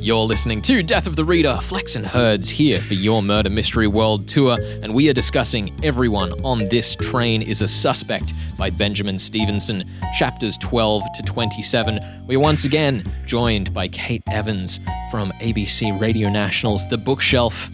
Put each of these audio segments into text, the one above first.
You're listening to Death of the Reader, Flex and Herds here for your Murder Mystery World Tour, and we are discussing Everyone on This Train is a Suspect by Benjamin Stevenson, chapters 12 to 27. We're once again joined by Kate Evans from ABC Radio National's The Bookshelf.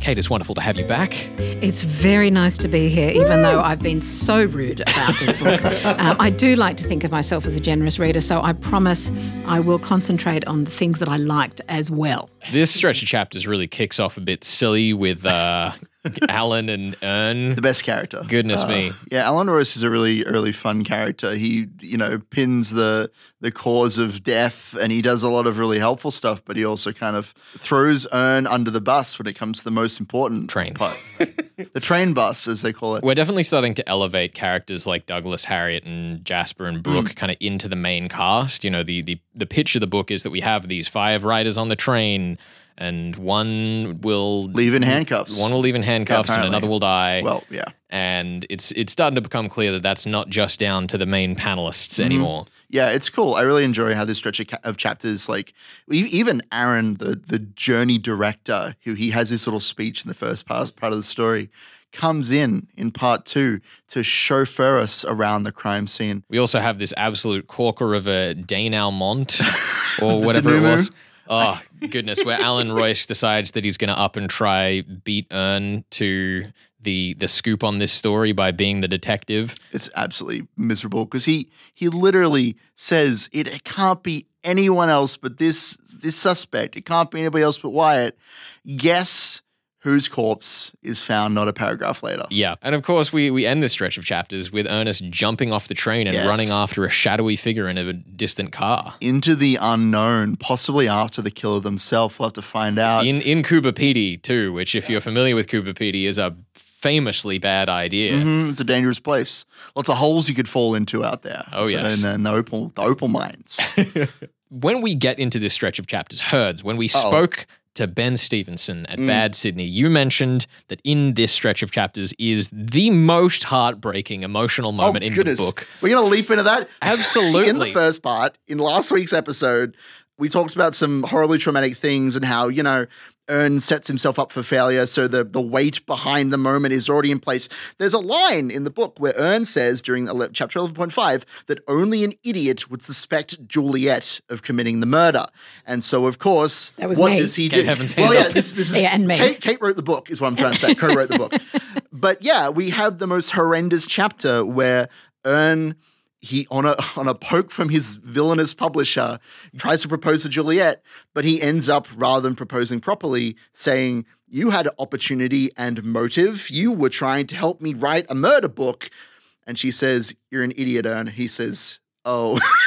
Kate, it's wonderful to have you back. It's very nice to be here, even though I've been so rude about this book. um, I do like to think of myself as a generous reader, so I promise I will concentrate on the things that I liked as well. This stretch of chapters really kicks off a bit silly with uh, Alan and Ern. the best character. Goodness Uh, me. Yeah, Alan Royce is a really, really fun character. He, you know, pins the the cause of death, and he does a lot of really helpful stuff. But he also kind of throws Ern under the bus when it comes to the most important Train. part, the train bus, as they call it. We're definitely starting to elevate characters like Douglas, Harriet, and Jasper and Brooke kind of into the main cast. You know, the, the the pitch of the book is that we have these five riders on the train, and one will Leave in handcuffs. One will leave in handcuffs, and another will die. Well, yeah. and it's it's starting to become clear that that's not just down to the main panelists Mm-hmm. anymore. Yeah, it's cool. I really enjoy how this stretch of, chapters, like even Aaron, the the journey director, who he has this little speech in the first part, part of the story, comes in in part two to chauffeur us around the crime scene. We also have this absolute corker of a denouement or whatever it was. Oh goodness, where Alan Royce decides that he's going to up and try beat Ern to the the scoop on this story by being the detective. It's absolutely miserable because he he literally says it, it can't be anyone else but this this suspect. It can't be anybody else but Wyatt. Guess whose corpse is found not a paragraph later. Yeah, and of course we we end this stretch of chapters with Ernest jumping off the train and Yes. running after a shadowy figure in a distant car. Into the unknown, possibly after the killer themselves. We'll have to find out. In in Coober Pedy too, which if you're familiar with Coober Pedy is a famously bad idea. Mhm, it's a dangerous place. Lots of holes you could fall into out there. Oh, So- yes. and, and the opal, the opal mines. when we get into this stretch of chapters, Herds, when we spoke to Ben Stevenson at Mm. Bad Sydney, you mentioned that in this stretch of chapters is the most heartbreaking emotional moment oh in goodness, the book. we're gonna leap into that. Absolutely. in the first part, in last week's episode, we talked about some horribly traumatic things and how you know. Ern sets himself up for failure, so the, the weight behind the moment is already in place. There's a line in the book where Ern says during ele- chapter 11.5 that only an idiot would suspect Juliet of committing the murder. And so, of course, what me. does he Kate do? Evans, well, hand yeah, up. this, this is Yeah, and me. Kate, Kate wrote the book, is what I'm trying to say. Co wrote the book. But yeah, we have the most horrendous chapter where Ern he on a on a poke from his villainous publisher tries to propose to Juliet, but he ends up rather than proposing properly, saying, "You had opportunity and motive. You were trying to help me write a murder book." And she says, "You're an idiot, Ern." He says, "Oh,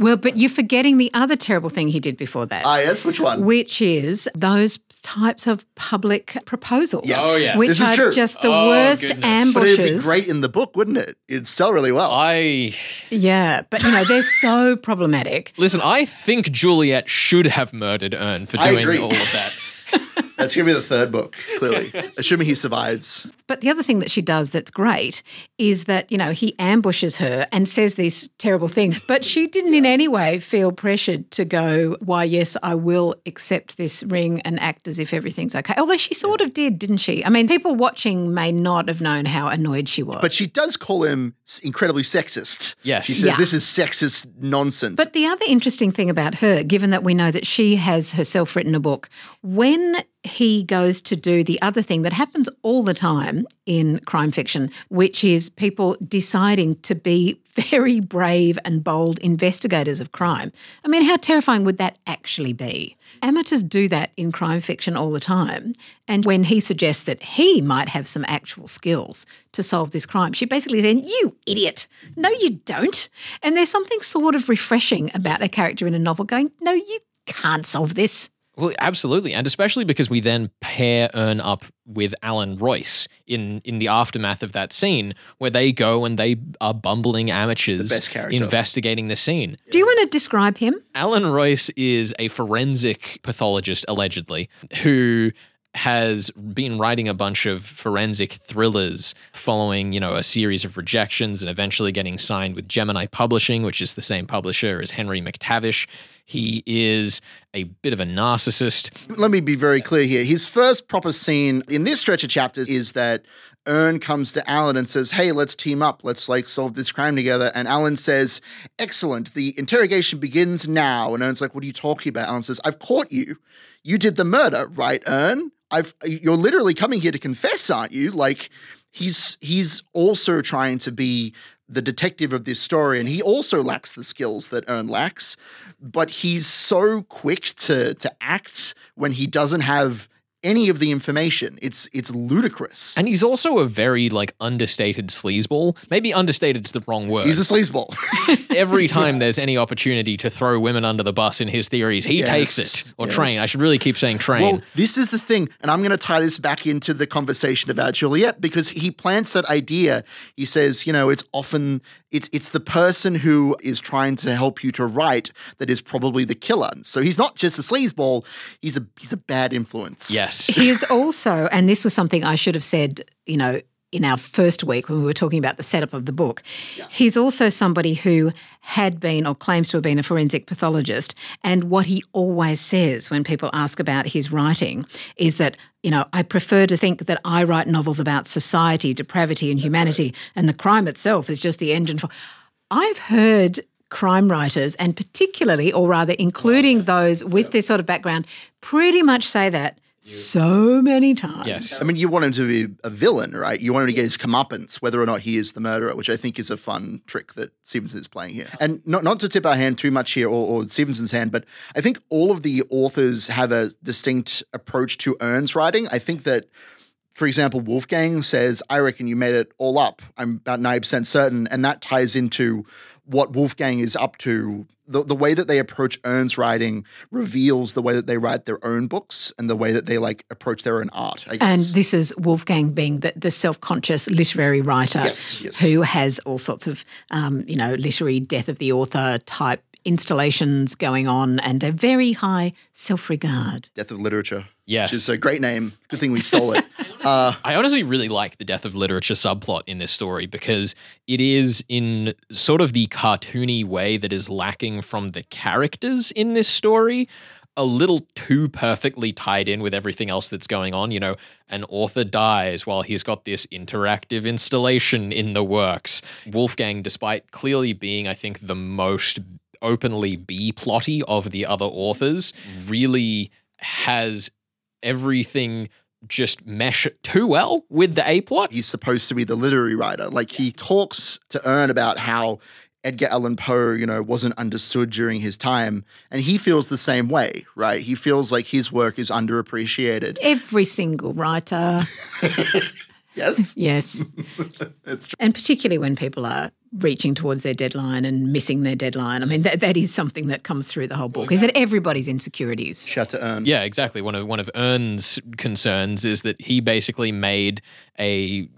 Well, but you're forgetting the other terrible thing he did before that. ah, yes. Which one? which is those types of public proposals. Yes. Oh, yeah. Which This is are true. just the Oh, worst goodness. but it'd be ambushes. great in the book, wouldn't it? It'd sell really well. I Yeah, but you know, they're so problematic. listen. I think Juliet should have murdered Ern for doing all of that. That's gonna be the third book, clearly, assuming he survives. But the other thing that she does that's great is that, you know, he ambushes her and says these terrible things, but she didn't in any way feel pressured to go, why, yes, I will accept this ring and act as if everything's okay. Although she sort of did, didn't she? I mean, people watching may not have known how annoyed she was. But she does call him incredibly sexist. Yes. She says Yeah. this is sexist nonsense. But the other interesting thing about her, given that we know that she has herself written a book, when he goes to do the other thing that happens all the time in crime fiction, which is people deciding to be very brave and bold investigators of crime. I mean, how terrifying would that actually be? Amateurs do that in crime fiction all the time. And when he suggests that he might have some actual skills to solve this crime, she basically said, You idiot. No, you don't. And there's something sort of refreshing about a character in a novel going, No, you can't solve this. Well, absolutely, and especially because we then pair Ern up with Alan Royce in in the aftermath of that scene, where they go and they are bumbling amateurs best investigating the scene. Do you want to describe him? Alan Royce is a forensic pathologist, allegedly, who has been writing a bunch of forensic thrillers following, you know, a series of rejections and eventually getting signed with Gemini Publishing, which is the same publisher as Henry McTavish. He is a bit of a narcissist. Let me be very clear here. His first proper scene in this stretch of chapters is that Ern comes to Alan and says, Hey, let's team up. Let's like solve this crime together. And Alan says, Excellent. The interrogation begins now. And Ern's like, What are you talking about? Alan says, I've caught you. You did the murder, right, Ern? I've you're literally coming here to confess, aren't you? Like he's he's also trying to be the detective of this story, and he also lacks the skills that Ern lacks. But he's so quick to to act when he doesn't have any of the information. It's it's ludicrous. And he's also a very like understated sleazeball. Maybe understated's the wrong word. He's a sleazeball. Every time there's any opportunity to throw women under the bus in his theories, he Yes, takes it. Or yes. train. I should really keep saying train. Well, this is the thing, and I'm going to tie this back into the conversation about Juliet because he plants that idea. He says, you know, it's often it's it's the person who is trying to help you to write that is probably the killer. So he's not just a sleazeball; he's a he's a bad influence. yes. He is also, and this was something I should have said, you know, in our first week when we were talking about the setup of the book. He's also somebody who had been or claims to have been a forensic pathologist. And what he always says when people ask about his writing is that, you know, I prefer to think that I write novels about society, depravity, and humanity, and the crime itself is just the engine for. I've heard crime writers, and particularly, or rather, including those with this sort of background, pretty much say that so many times. Yes. I mean, you want him to be a villain, right? You want him to get his comeuppance, whether or not he is the murderer, which I think is a fun trick that Stevenson is playing here. And not, not to tip our hand too much here, or, or Stevenson's hand, but I think all of the authors have a distinct approach to Ern's writing. I think that, for example, Wolfgang says, I reckon you made it all up. I'm about 90% certain. And that ties into what Wolfgang is up to. The, the way that they approach Ern's writing reveals the way that they write their own books and the way that they like approach their own art. I And this is Wolfgang being the, the self-conscious literary writer Yes, yes. who has all sorts of, um, you know, literary death of the author type installations going on and a very high self-regard. Death of Literature. Yes. Which is a great name. Good thing we stole it. Uh, I honestly really like the death of literature subplot in this story because it is in sort of the cartoony way that is lacking from the characters in this story. A little too perfectly tied in with everything else that's going on. You know, an author dies while he's got this interactive installation in the works. Wolfgang, despite clearly being, I think, the most openly B plotty of the other authors, really has everything just mesh too well with the A plot. he's supposed to be the literary writer. Like he talks to Ern about how Edgar Allan Poe, you know, wasn't understood during his time, and he feels the same way, right? He feels like his work is underappreciated. Every single writer, Yes, yes. it's true. And particularly when people are reaching towards their deadline and missing their deadline. I mean, that, that is something that comes through the whole book, is that everybody's insecurities. Shout to Ern. Yeah, exactly. One of one of Ern's concerns is that he basically made a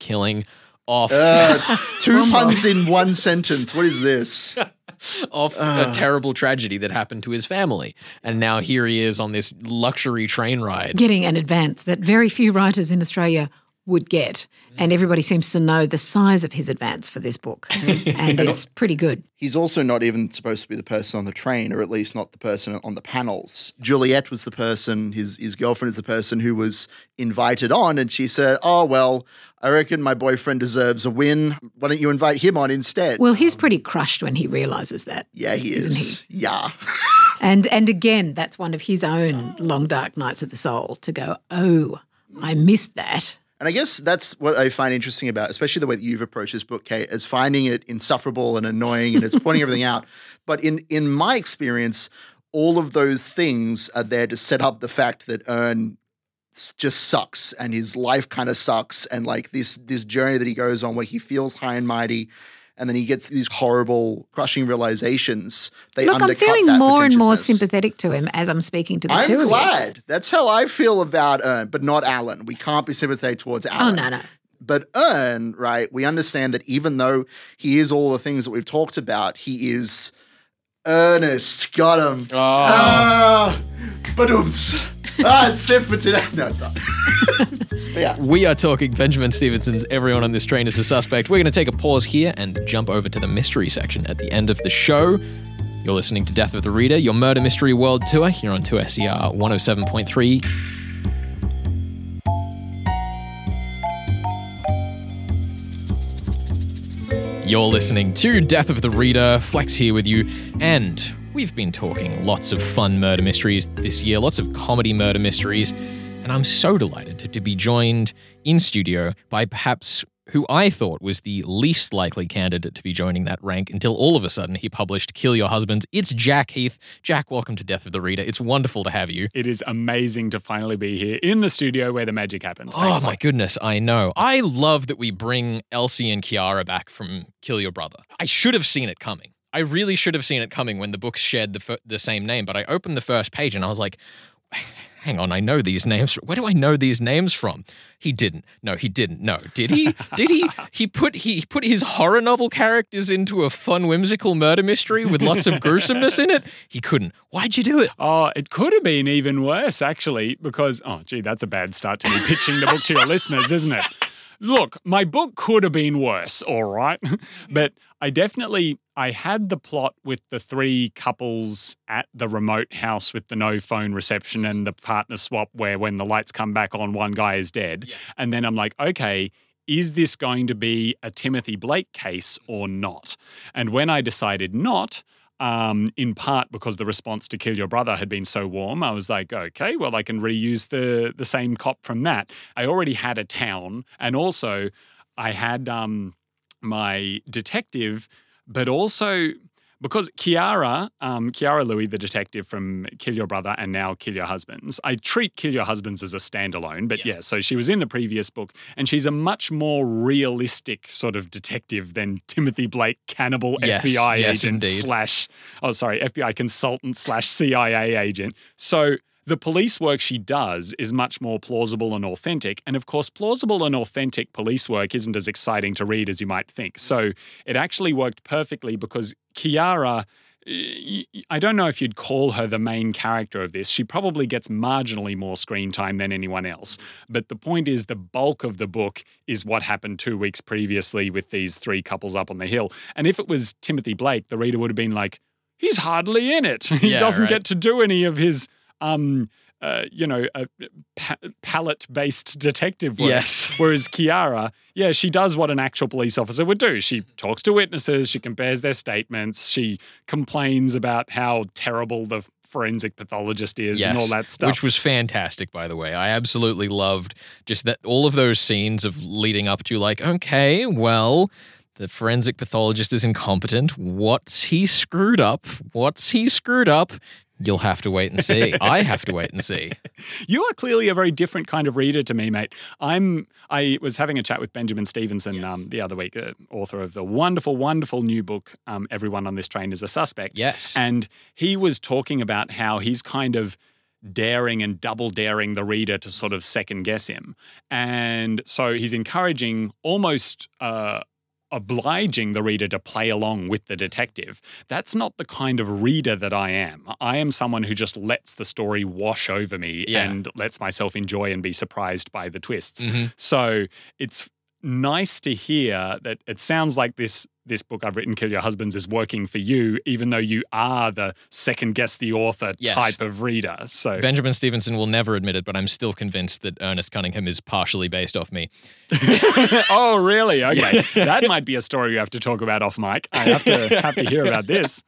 killing off Uh, two puns in one sentence. What is this? off a terrible tragedy that happened to his family, and now here he is on this luxury train ride. Getting an advance that very few writers in Australia would get. And everybody seems to know the size of his advance for this book. And it's pretty good. He's also not even supposed to be the person on the train, or at least not the person on the panels. Juliet was the person, his, his girlfriend is the person who was invited on, and she said, Oh, well, I reckon my boyfriend deserves a win. Why don't you invite him on instead? Well, he's pretty crushed when he realizes that. yeah, he is. Yeah. And and again, that's one of his own long dark nights of the soul to go, "Oh, I missed that." And I guess that's what I find interesting about, especially the way that you've approached this book, Kate, is finding it insufferable and annoying and it's pointing everything out. But in in my experience, all of those things are there to set up the fact that Ern just sucks and his life kind of sucks and like this this journey that he goes on where he feels high and mighty and then he gets these horrible crushing realizations they Look, I'm feeling more and more sympathetic to him as I'm speaking to the I'm 2 of you. glad. That's how I feel about Ern, but not Alan. We can't be sympathetic towards oh, Alan. Oh no, no. But Ern, right, we understand that even though he is all the things that we've talked about, he is earnest. Got him. Oh, Ah, badooms. ah, it's it for today. No, it's not. Yeah. We are talking Benjamin Stevenson's Everyone on This Train is a Suspect. We're going to take a pause here and jump over to the mystery section at the end of the show. You're listening to Death of the Reader, your murder mystery world tour here on 2SER 107.3. You're listening to Death of the Reader, Flex here with you, and we've been talking lots of fun murder mysteries this year, lots of comedy murder mysteries, and I'm so delighted to, be joined in studio by perhaps who I thought was the least likely candidate to be joining that rank until all of a sudden he published Kill Your Husbands. It's Jack Heath. Jack, welcome to Death of the Reader. It's wonderful to have you. It is amazing to finally be here in the studio where the magic happens. Oh my Mike. goodness, I know. I love that we bring Elsie and Kiara back from Kill Your Brother. I should have seen it coming. I really should have seen it coming when the books shared the, fir- the same name, but I opened the first page and I was like, hang on, I know these names. Where do I know these names from? He didn't. No, he didn't. No, did he? Did he? He put he put his horror novel characters into a fun, whimsical murder mystery with lots of gruesomeness in it. He couldn't. Why'd you do it? Oh, it could have been even worse, actually, because, oh, gee, that's a bad start to me pitching the book to your listeners, isn't it? Look, my book could have been worse, all right? but I definitely I had the plot with the three couples at the remote house with the no phone reception and the partner swap where when the lights come back on one guy is dead. And then I'm like, okay, is this going to be a Timothy Blake case or not? And when I decided not, um, in part because the response to Kill Your Brother had been so warm, I was like, okay, well, I can reuse the the same cop from that. I already had a town, and also I had um, my detective, but also because Kiara, um, Kiara Louis, the detective from Kill Your Brother and now Kill Your Husbands, I treat Kill Your Husbands as a standalone, but yeah. so she was in the previous book, and she's a much more realistic sort of detective than Timothy Blake, cannibal Yes, FBI yes, agent indeed. slash, oh sorry, FBI consultant slash CIA agent. So the police work she does is much more plausible and authentic. And of course, plausible and authentic police work isn't as exciting to read as you might think. So it actually worked perfectly because Kiara. I don't know if you'd call her the main character of this. She probably gets marginally more screen time than anyone else. But the point is, the bulk of the book is what happened two weeks previously with these three couples up on the hill. And if it was Timothy Blake, the reader would have been like, he's hardly in it. he Yeah, doesn't right. get to do any of his um, uh, you know, a pa- palate-based detective work. Yes. Whereas Kiara, yeah, she does what an actual police officer would do. She talks to witnesses, she compares their statements, she complains about how terrible the forensic pathologist is and all that stuff. Which was fantastic, by the way. I absolutely loved just that all of those scenes of leading up to like, okay, well, the forensic pathologist is incompetent. What's he screwed up? What's he screwed up? You'll have to wait and see. I have to wait and see. You are clearly a very different kind of reader to me, mate. I'm. I was having a chat with Benjamin Stevenson um, the other week, uh, author of the wonderful, wonderful new book, um, "Everyone on This Train Is a Suspect." Yes. and he was talking about how he's kind of daring and double daring the reader to sort of second guess him, and so he's encouraging almost. Uh, obliging the reader to play along with the detective. That's not the kind of reader that I am. I am someone who just lets the story wash over me Yeah. and lets myself enjoy and be surprised by the twists. Mhm. So it's nice to hear that it sounds like this this book I've written, Kill Your Husbands, is working for you, even though you are the second guess the author Yes. type of reader. So Benjamin Stevenson will never admit it, but I'm still convinced that Ernest Cunningham is partially based off me. oh, really? Okay, that might be a story you have to talk about off mic. I have to have to hear about this.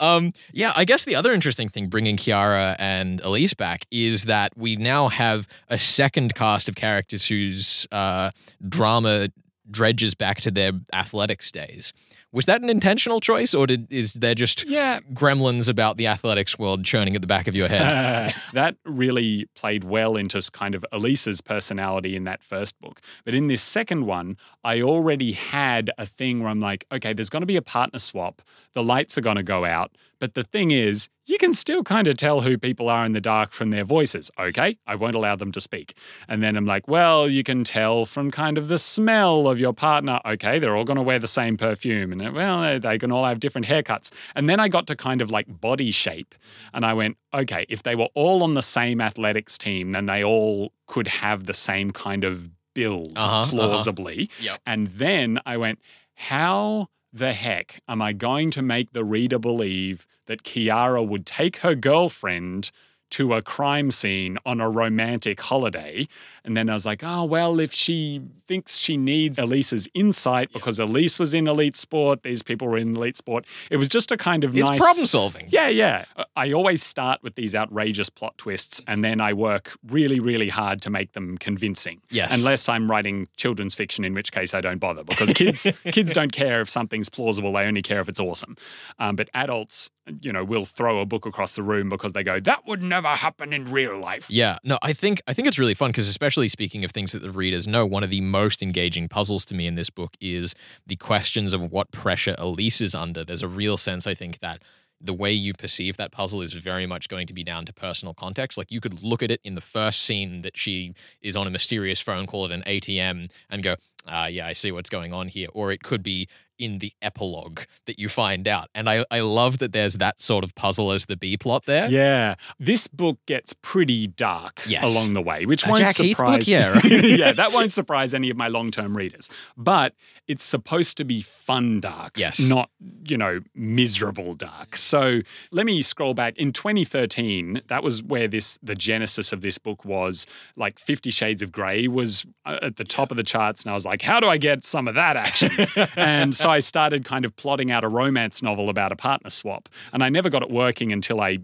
Um, yeah, I guess the other interesting thing bringing Kiara and Elise back is that we now have a second cast of characters whose uh, drama dredges back to their athletics days. Was that an intentional choice, or did, is there just Yeah. gremlins about the athletics world churning at the back of your head? that really played well into kind of Elisa's personality in that first book. But in this second one, I already had a thing where I'm like, okay, there's going to be a partner swap. The lights are going to go out. But the thing is, you can still kind of tell who people are in the dark from their voices. Okay, I won't allow them to speak. And then I'm like, well, you can tell from kind of the smell of your partner. Okay, they're all going to wear the same perfume. And well, they can all have different haircuts. And then I got to kind of like body shape. And I went, okay, if they were all on the same athletics team, then they all could have the same kind of build Uh-huh, uh-huh. plausibly. Yep. And then I went, how the heck am I going to make the reader believe that Kiara would take her girlfriend to a crime scene on a romantic holiday? And then I was like, oh, well, if she thinks she needs Elise's insight because Elise was in elite sport, these people were in elite sport, it was just a kind of It's nice. problem solving. Yeah, yeah. I always start with these outrageous plot twists and then I work really, really hard to make them convincing. Yes. Unless I'm writing children's fiction, in which case I don't bother because kids kids don't care if something's plausible. They only care if it's awesome. Um, but adults, you know, will throw a book across the room because they go, "That would never happen in real life." Yeah, no, I think I think it's really fun because especially speaking of things that the readers know, one of the most engaging puzzles to me in this book is the questions of what pressure Elise is under. There's a real sense, I think, that the way you perceive that puzzle is very much going to be down to personal context. Like you could look at it in the first scene that she is on a mysterious phone call at an ATM and go, ah, yeah, I see what's going on here. Or it could be in the epilogue that you find out. And I, I love that there's that sort of puzzle as the B plot there. Yeah, this book gets pretty dark Yes. along the way, which won't Jack surprise. Yeah, right. yeah, that won't surprise any of my long-term readers. But it's supposed to be fun dark, Yes. not you know miserable dark. So let me scroll back. In 2013, that was where this the genesis of this book was. Like Fifty Shades of Grey was uh, at the top of the charts, and I was like, how do I get some of that action? and so I started kind of plotting out a romance novel about a partner swap, and I never got it working until I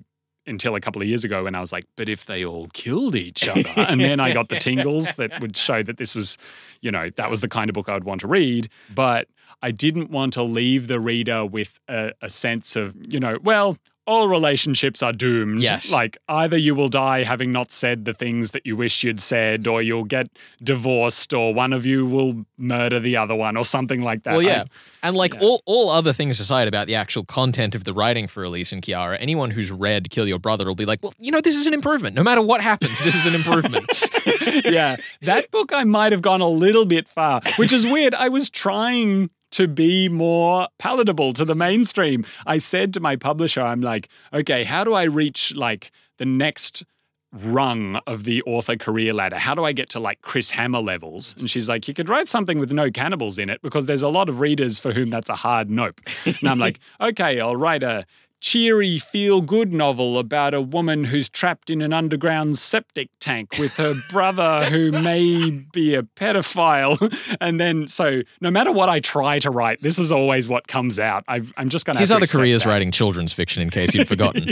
until a couple of years ago when I was like, but if they all killed each other, and then I got the tingles that would show that this was, you know, that was the kind of book I would want to read. But I didn't want to leave the reader with a, a sense of, you know, well, all relationships are doomed. Yes. Like either you will die having not said the things that you wish you'd said, or you'll get divorced, or one of you will murder the other one, or something like that. Well, yeah. I- and like all, all other things aside about the actual content of the writing for Elise and Kiara, anyone who's read Kill Your Brother will be like, well, you know, this is an improvement. No matter what happens, this is an improvement. yeah, that book I might have gone a little bit far, which is weird. I was trying to be more palatable to the mainstream. I said to my publisher, I'm like, okay, how do I reach like the next rung of the author career ladder? How do I get to like Chris Hammer levels? And she's like, you could write something with no cannibals in it because there's a lot of readers for whom that's a hard nope. And I'm like, okay, I'll write a cheery feel good novel about a woman who's trapped in an underground septic tank with her brother who may be a pedophile. And then, so no matter what I try to write, this is always what comes out. I've, I'm just going to His other career is writing children's fiction, in case you'd forgotten.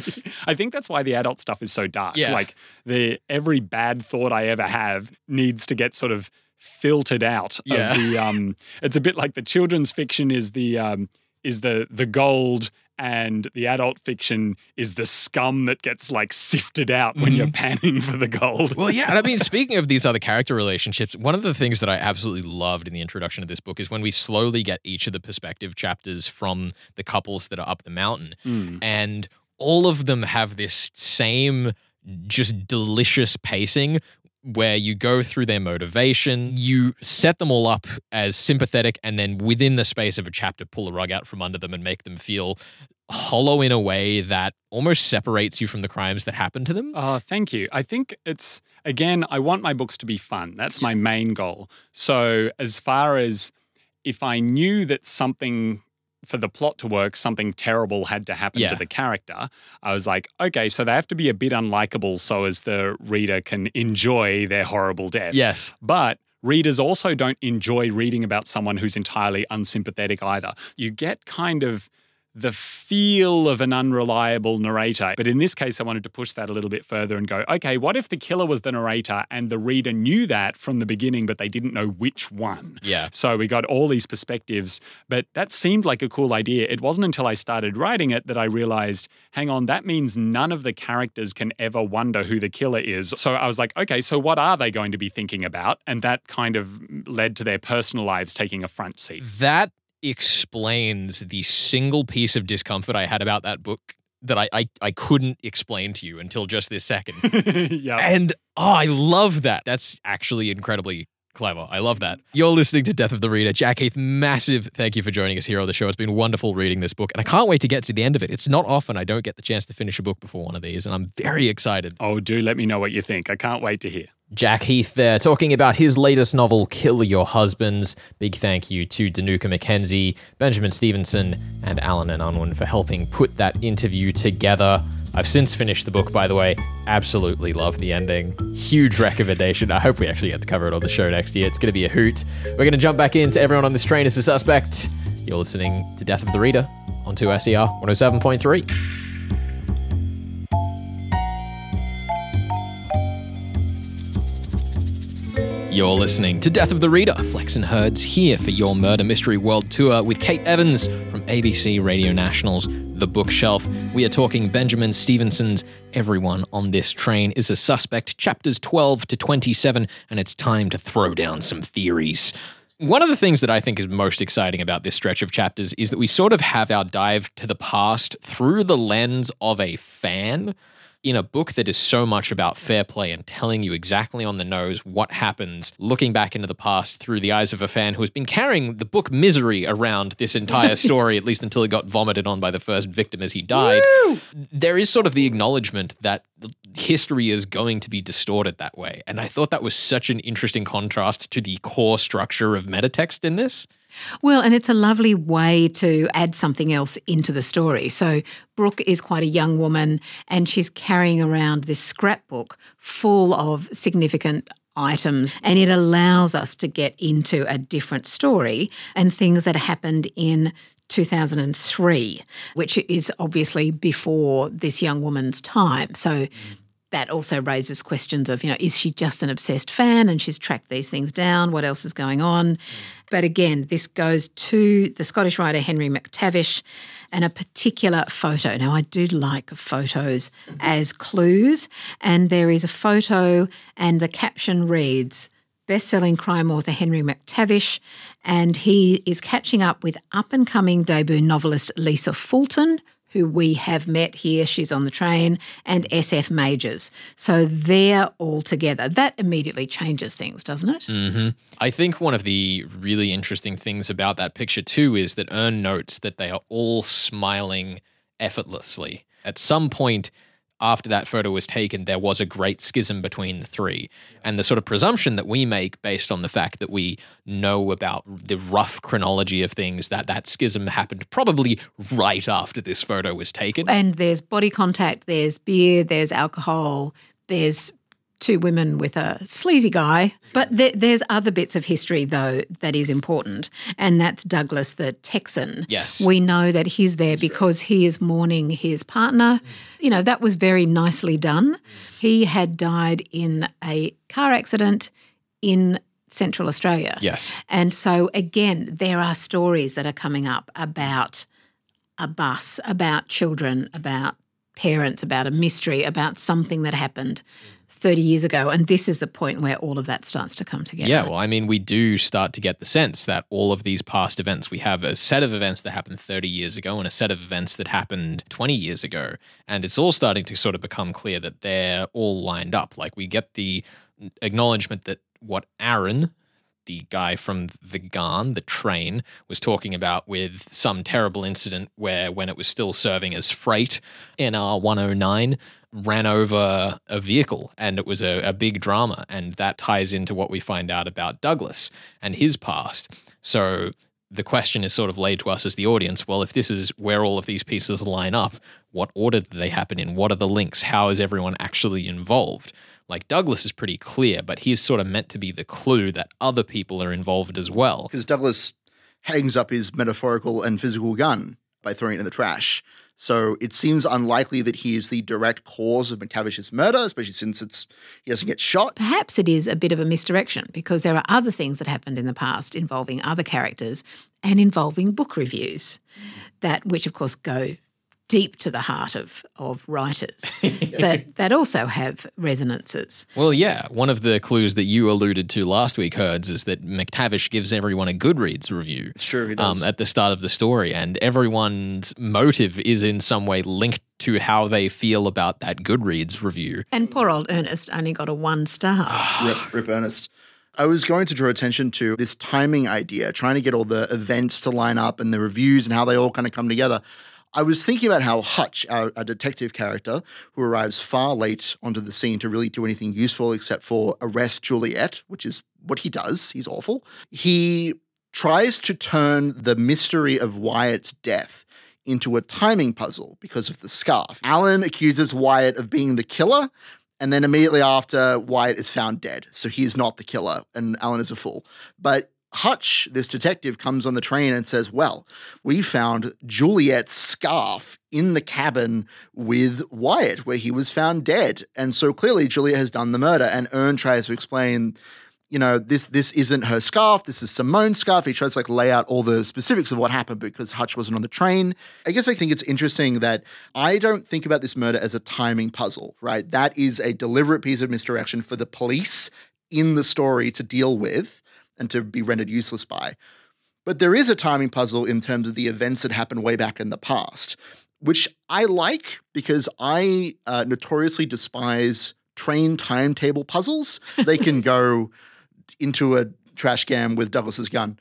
I think that's why the adult stuff is so dark. Yeah. Like the every bad thought I ever have needs to get sort of filtered out Yeah. of the um it's a bit like the children's fiction is the um is the the gold and the adult fiction is the scum that gets like sifted out when you're panning for the gold. Well, yeah. And I mean, speaking of these other character relationships, one of the things that I absolutely loved in the introduction of this book is when we slowly get each of the perspective chapters from the couples that are up the mountain. Mm. And all of them have this same just delicious pacing where you go through their motivation, you set them all up as sympathetic, and then within the space of a chapter, pull the rug out from under them and make them feel hollow in a way that almost separates you from the crimes that happen to them. Oh, thank you. I think it's, again, I want my books to be fun. That's my main goal. So, as far as if I knew that something for the plot to work, something terrible had to happen Yeah. to the character, I was like, okay, so they have to be a bit unlikable so as the reader can enjoy their horrible death. Yes. But readers also don't enjoy reading about someone who's entirely unsympathetic either. You get kind of the feel of an unreliable narrator. But in this case, I wanted to push that a little bit further and go, okay, what if the killer was the narrator and the reader knew that from the beginning, but they didn't know which one? Yeah. So we got all these perspectives, but that seemed like a cool idea. It wasn't until I started writing it that I realized, hang on, that means none of the characters can ever wonder who the killer is. So I was like, okay, so what are they going to be thinking about? And that kind of led to their personal lives taking a front seat. That explains the single piece of discomfort I had about that book that I, I, I couldn't explain to you until just this second. yeah. and oh, I love that. That's actually incredibly clever. I love that. You're listening to Death of the Reader. Jack Heath, massive thank you for joining us here on the show. It's been wonderful reading this book, and I can't wait to get to the end of it. It's not often I don't get the chance to finish a book before one of these, and I'm very excited. Oh, do let me know what you think. I can't wait to hear. Jack Heath there talking about his latest novel, Kill Your Husbands. Big thank you to Dinuka McKenzie, Benjamin Stevenson, and Allen and Unwin for helping put that interview together. I've since finished the book, by the way. Absolutely love the ending. Huge recommendation. I hope we actually get to cover it on the show next year. It's going to be a hoot. We're going to jump back into Everyone on this Train is a Suspect. You're listening to Death of the Reader on 2SER 107.3. You're listening to Death of the Reader. Flex and Herds here for your Murder Mystery World Tour with Kate Evans ABC Radio National's The Bookshelf. We are talking Benjamin Stevenson's Everyone on This Train is a Suspect, chapters 12 to 27, and it's time to throw down some theories. One of the things that I think is most exciting about this stretch of chapters is that we sort of have our dive to the past through the lens of a fan in a book that is so much about fair play and telling you exactly on the nose what happens, looking back into the past through the eyes of a fan who has been carrying the book Misery around this entire story, at least until he got vomited on by the first victim as he died, Woo! there is sort of the acknowledgement that history is going to be distorted that way. And I thought that was such an interesting contrast to the core structure of metatext in this. Well, and it's a lovely way to add something else into the story. So, Brooke is quite a young woman and she's carrying around this scrapbook full of significant items, and it allows us to get into a different story and things that happened in 2003, which is obviously before this young woman's time. So, that also raises questions of, you know, is she just an obsessed fan and she's tracked these things down? What else is going on? But again, this goes to the Scottish writer Henry McTavish and a particular photo. Now, I do like photos as clues, and there is a photo, and the caption reads, best-selling crime author Henry McTavish, and he is catching up with up-and-coming debut novelist Lisa Fulton, who we have met here. She's on the train, and SF Majors. So they're all together. That immediately changes things, doesn't it? hmm I think one of the really interesting things about that picture too is that Ern notes that they are all smiling effortlessly. At some point after that photo was taken, there was a great schism between the three. And the sort of presumption that we make based on the fact that we know about the rough chronology of things, that that schism happened probably right after this photo was taken. And there's body contact, there's beer, there's alcohol, there's two women with a sleazy guy. But there, there's other bits of history, though, that is important. And that's Douglas the Texan. Yes. We know that he's there because he is mourning his partner. You know, that was very nicely done. He had died in a car accident in Central Australia. Yes. And so, again, there are stories that are coming up about a bus, about children, about parents, about a mystery, about something that happened 30 years ago. And this is the point where all of that starts to come together. Yeah, well, I mean, we do start to get the sense that all of these past events, we have a set of events that happened 30 years ago and a set of events that happened 20 years ago. And it's all starting to sort of become clear that they're all lined up. Like we get the acknowledgement that what Aaron, the guy from the Ghan, the train, was talking about with some terrible incident where, when it was still serving as freight, NR 109 ran over a vehicle and it was a, a big drama. And that ties into what we find out about Douglas and his past. So the question is sort of laid to us as the audience well, if this is where all of these pieces line up, what order do they happen in? What are the links? How is everyone actually involved? Like Douglas is pretty clear, but he's sort of meant to be the clue that other people are involved as well. Because Douglas hangs up his metaphorical and physical gun by throwing it in the trash. So it seems unlikely that he is the direct cause of McTavish's murder, especially since it's he doesn't get shot. Perhaps it is a bit of a misdirection because there are other things that happened in the past involving other characters and involving book reviews, that which of course go deep to the heart of, of writers that, that also have resonances. Well, yeah. One of the clues that you alluded to last week, Herds, is that McTavish gives everyone a Goodreads review Sure, he um, at the start of the story, and everyone's motive is in some way linked to how they feel about that Goodreads review. And poor old Ernest only got a one star. Rip, Rip Ernest. I was going to draw attention to this timing idea, trying to get all the events to line up and the reviews and how they all kind of come together. I was thinking about how Hutch, our, our, detective character, who arrives far late onto the scene to really do anything useful except for arrest Juliet, which is what he does. He's awful. He tries to turn the mystery of Wyatt's death into a timing puzzle because of the scarf. Alan accuses Wyatt of being the killer, and then immediately after, Wyatt is found dead. So he is not the killer, and Alan is a fool. But Hutch, this detective, comes on the train and says, Well, we found Juliet's scarf in the cabin with Wyatt, where he was found dead. And so clearly Juliet has done the murder. And Ern tries to explain you know, this this isn't her scarf. This is Simone's scarf. He tries to like lay out all the specifics of what happened because Hutch wasn't on the train. I guess I think it's interesting that I don't think about this murder as a timing puzzle, right? That is a deliberate piece of misdirection for the police in the story to deal with and to be rendered useless by. But there is a timing puzzle in terms of the events that happened way back in the past, which I like because I uh, notoriously despise train timetable puzzles. They can go into a trash can with Douglas's gun.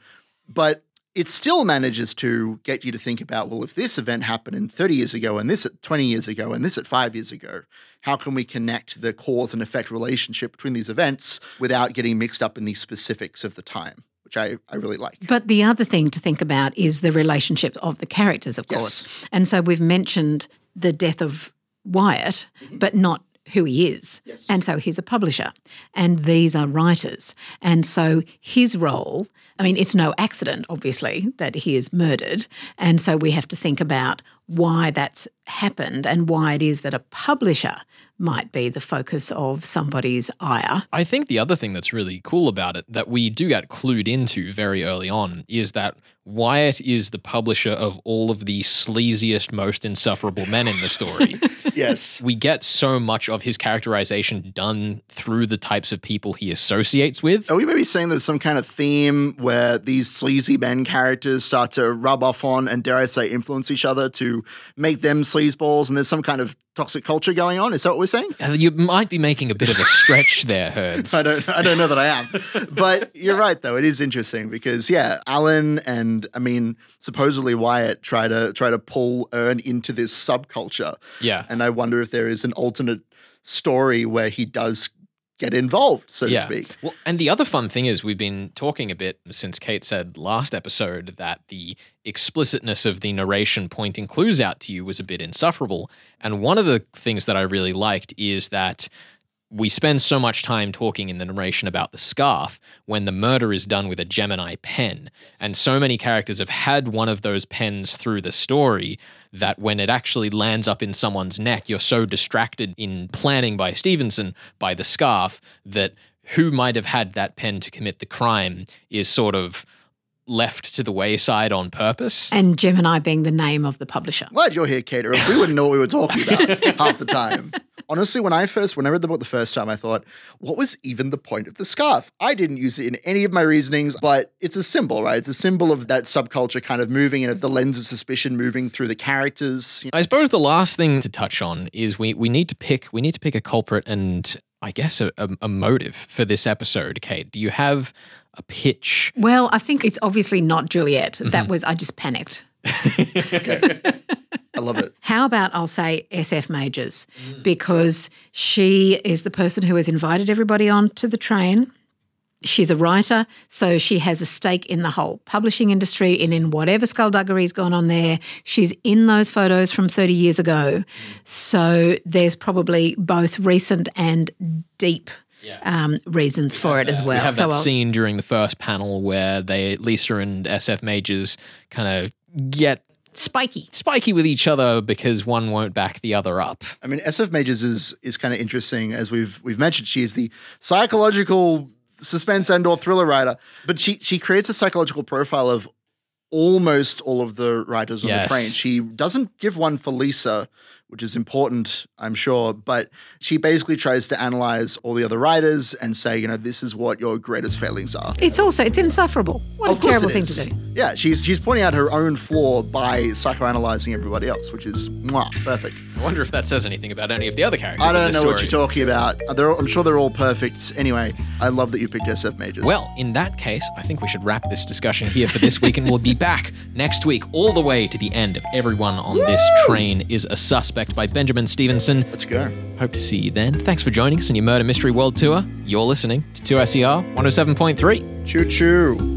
But it still manages to get you to think about well, if this event happened in 30 years ago, and this at 20 years ago, and this at five years ago, how can we connect the cause and effect relationship between these events without getting mixed up in the specifics of the time? Which I, I really like. But the other thing to think about is the relationship of the characters, of course. And so we've mentioned the death of Wyatt, but not who he is. Yes. And so he's a publisher, and these are writers. And so his role, I mean, it's no accident, obviously, that he is murdered. And so we have to think about why that's happened and why it is that a publisher might be the focus of somebody's ire. I think the other thing that's really cool about it that we do get clued into very early on is that Wyatt is the publisher of all of the sleaziest, most insufferable men in the story. yes. We get so much of his characterization done through the types of people he associates with. Are we maybe saying there's some kind of theme where these sleazy men characters start to rub off on and, dare I say, influence each other to make them sleazeballs and there's some kind of toxic culture going on? Is that what we're saying? Uh, you might be making a bit of a stretch there, Herds. I don't, I don't know that I am. But you're right, though. It is interesting because, yeah, Alan and and I mean, supposedly Wyatt try to try to pull Ern into this subculture. Yeah, and I wonder if there is an alternate story where he does get involved, so yeah. to speak. Well, and the other fun thing is we've been talking a bit since Kate said last episode that the explicitness of the narration pointing clues out to you was a bit insufferable. And one of the things that I really liked is that we spend so much time talking in the narration about the scarf when the murder is done with a Gemini pen. And so many characters have had one of those pens through the story that when it actually lands up in someone's neck, you're so distracted in planning by Stevenson by the scarf that who might have had that pen to commit the crime is sort of left to the wayside on purpose. And Gemini being the name of the publisher. Glad you're here, Cater. We wouldn't know what we were talking about half the time. Honestly, when I first, when I read the book the first time, I thought, what was even the point of the scarf? I didn't use it in any of my reasonings, but it's a symbol, right? It's a symbol of that subculture kind of moving and of the lens of suspicion moving through the characters. I suppose the last thing to touch on is we we need to pick we need to pick a culprit and I guess a, a, a motive for this episode. Kate, do you have a pitch? Well, I think it's obviously not Juliet. Mm-hmm. That was I just panicked. okay. I love it. How about I'll say SF Majors mm. because she is the person who has invited everybody onto the train. She's a writer, so she has a stake in the whole publishing industry and in whatever skullduggery's gone on there. She's in those photos from 30 years ago. So there's probably both recent and deep yeah. um, reasons for it as well. We have so that I'll, scene during the first panel where they Lisa and SF Majors kind of get spiky spiky with each other because one won't back the other up i mean sf majors is is kind of interesting as we've we've mentioned she is the psychological suspense and or thriller writer but she she creates a psychological profile of almost all of the writers on yes. the train she doesn't give one for lisa which is important, I'm sure. But she basically tries to analyze all the other writers and say, you know, this is what your greatest failings are. It's also it's insufferable. What Of a terrible thing to do. Yeah, she's she's pointing out her own flaw by psychoanalyzing everybody else, which is mwah, perfect. I wonder if that says anything about any of the other characters. I don't this know what you're talking about. Uh, They're, all- I'm sure they're all perfect. Anyway, I love that you picked SF Majors. Well, in that case, I think we should wrap this discussion here for this week, and we'll be back next week, all the way to the end of Everyone on This Train is a Suspect by Benjamin Stevenson. let's go. Hope to see you then. Thanks for joining us on your Murder Mystery World Tour. You're listening to 2SER 107.3. Choo choo.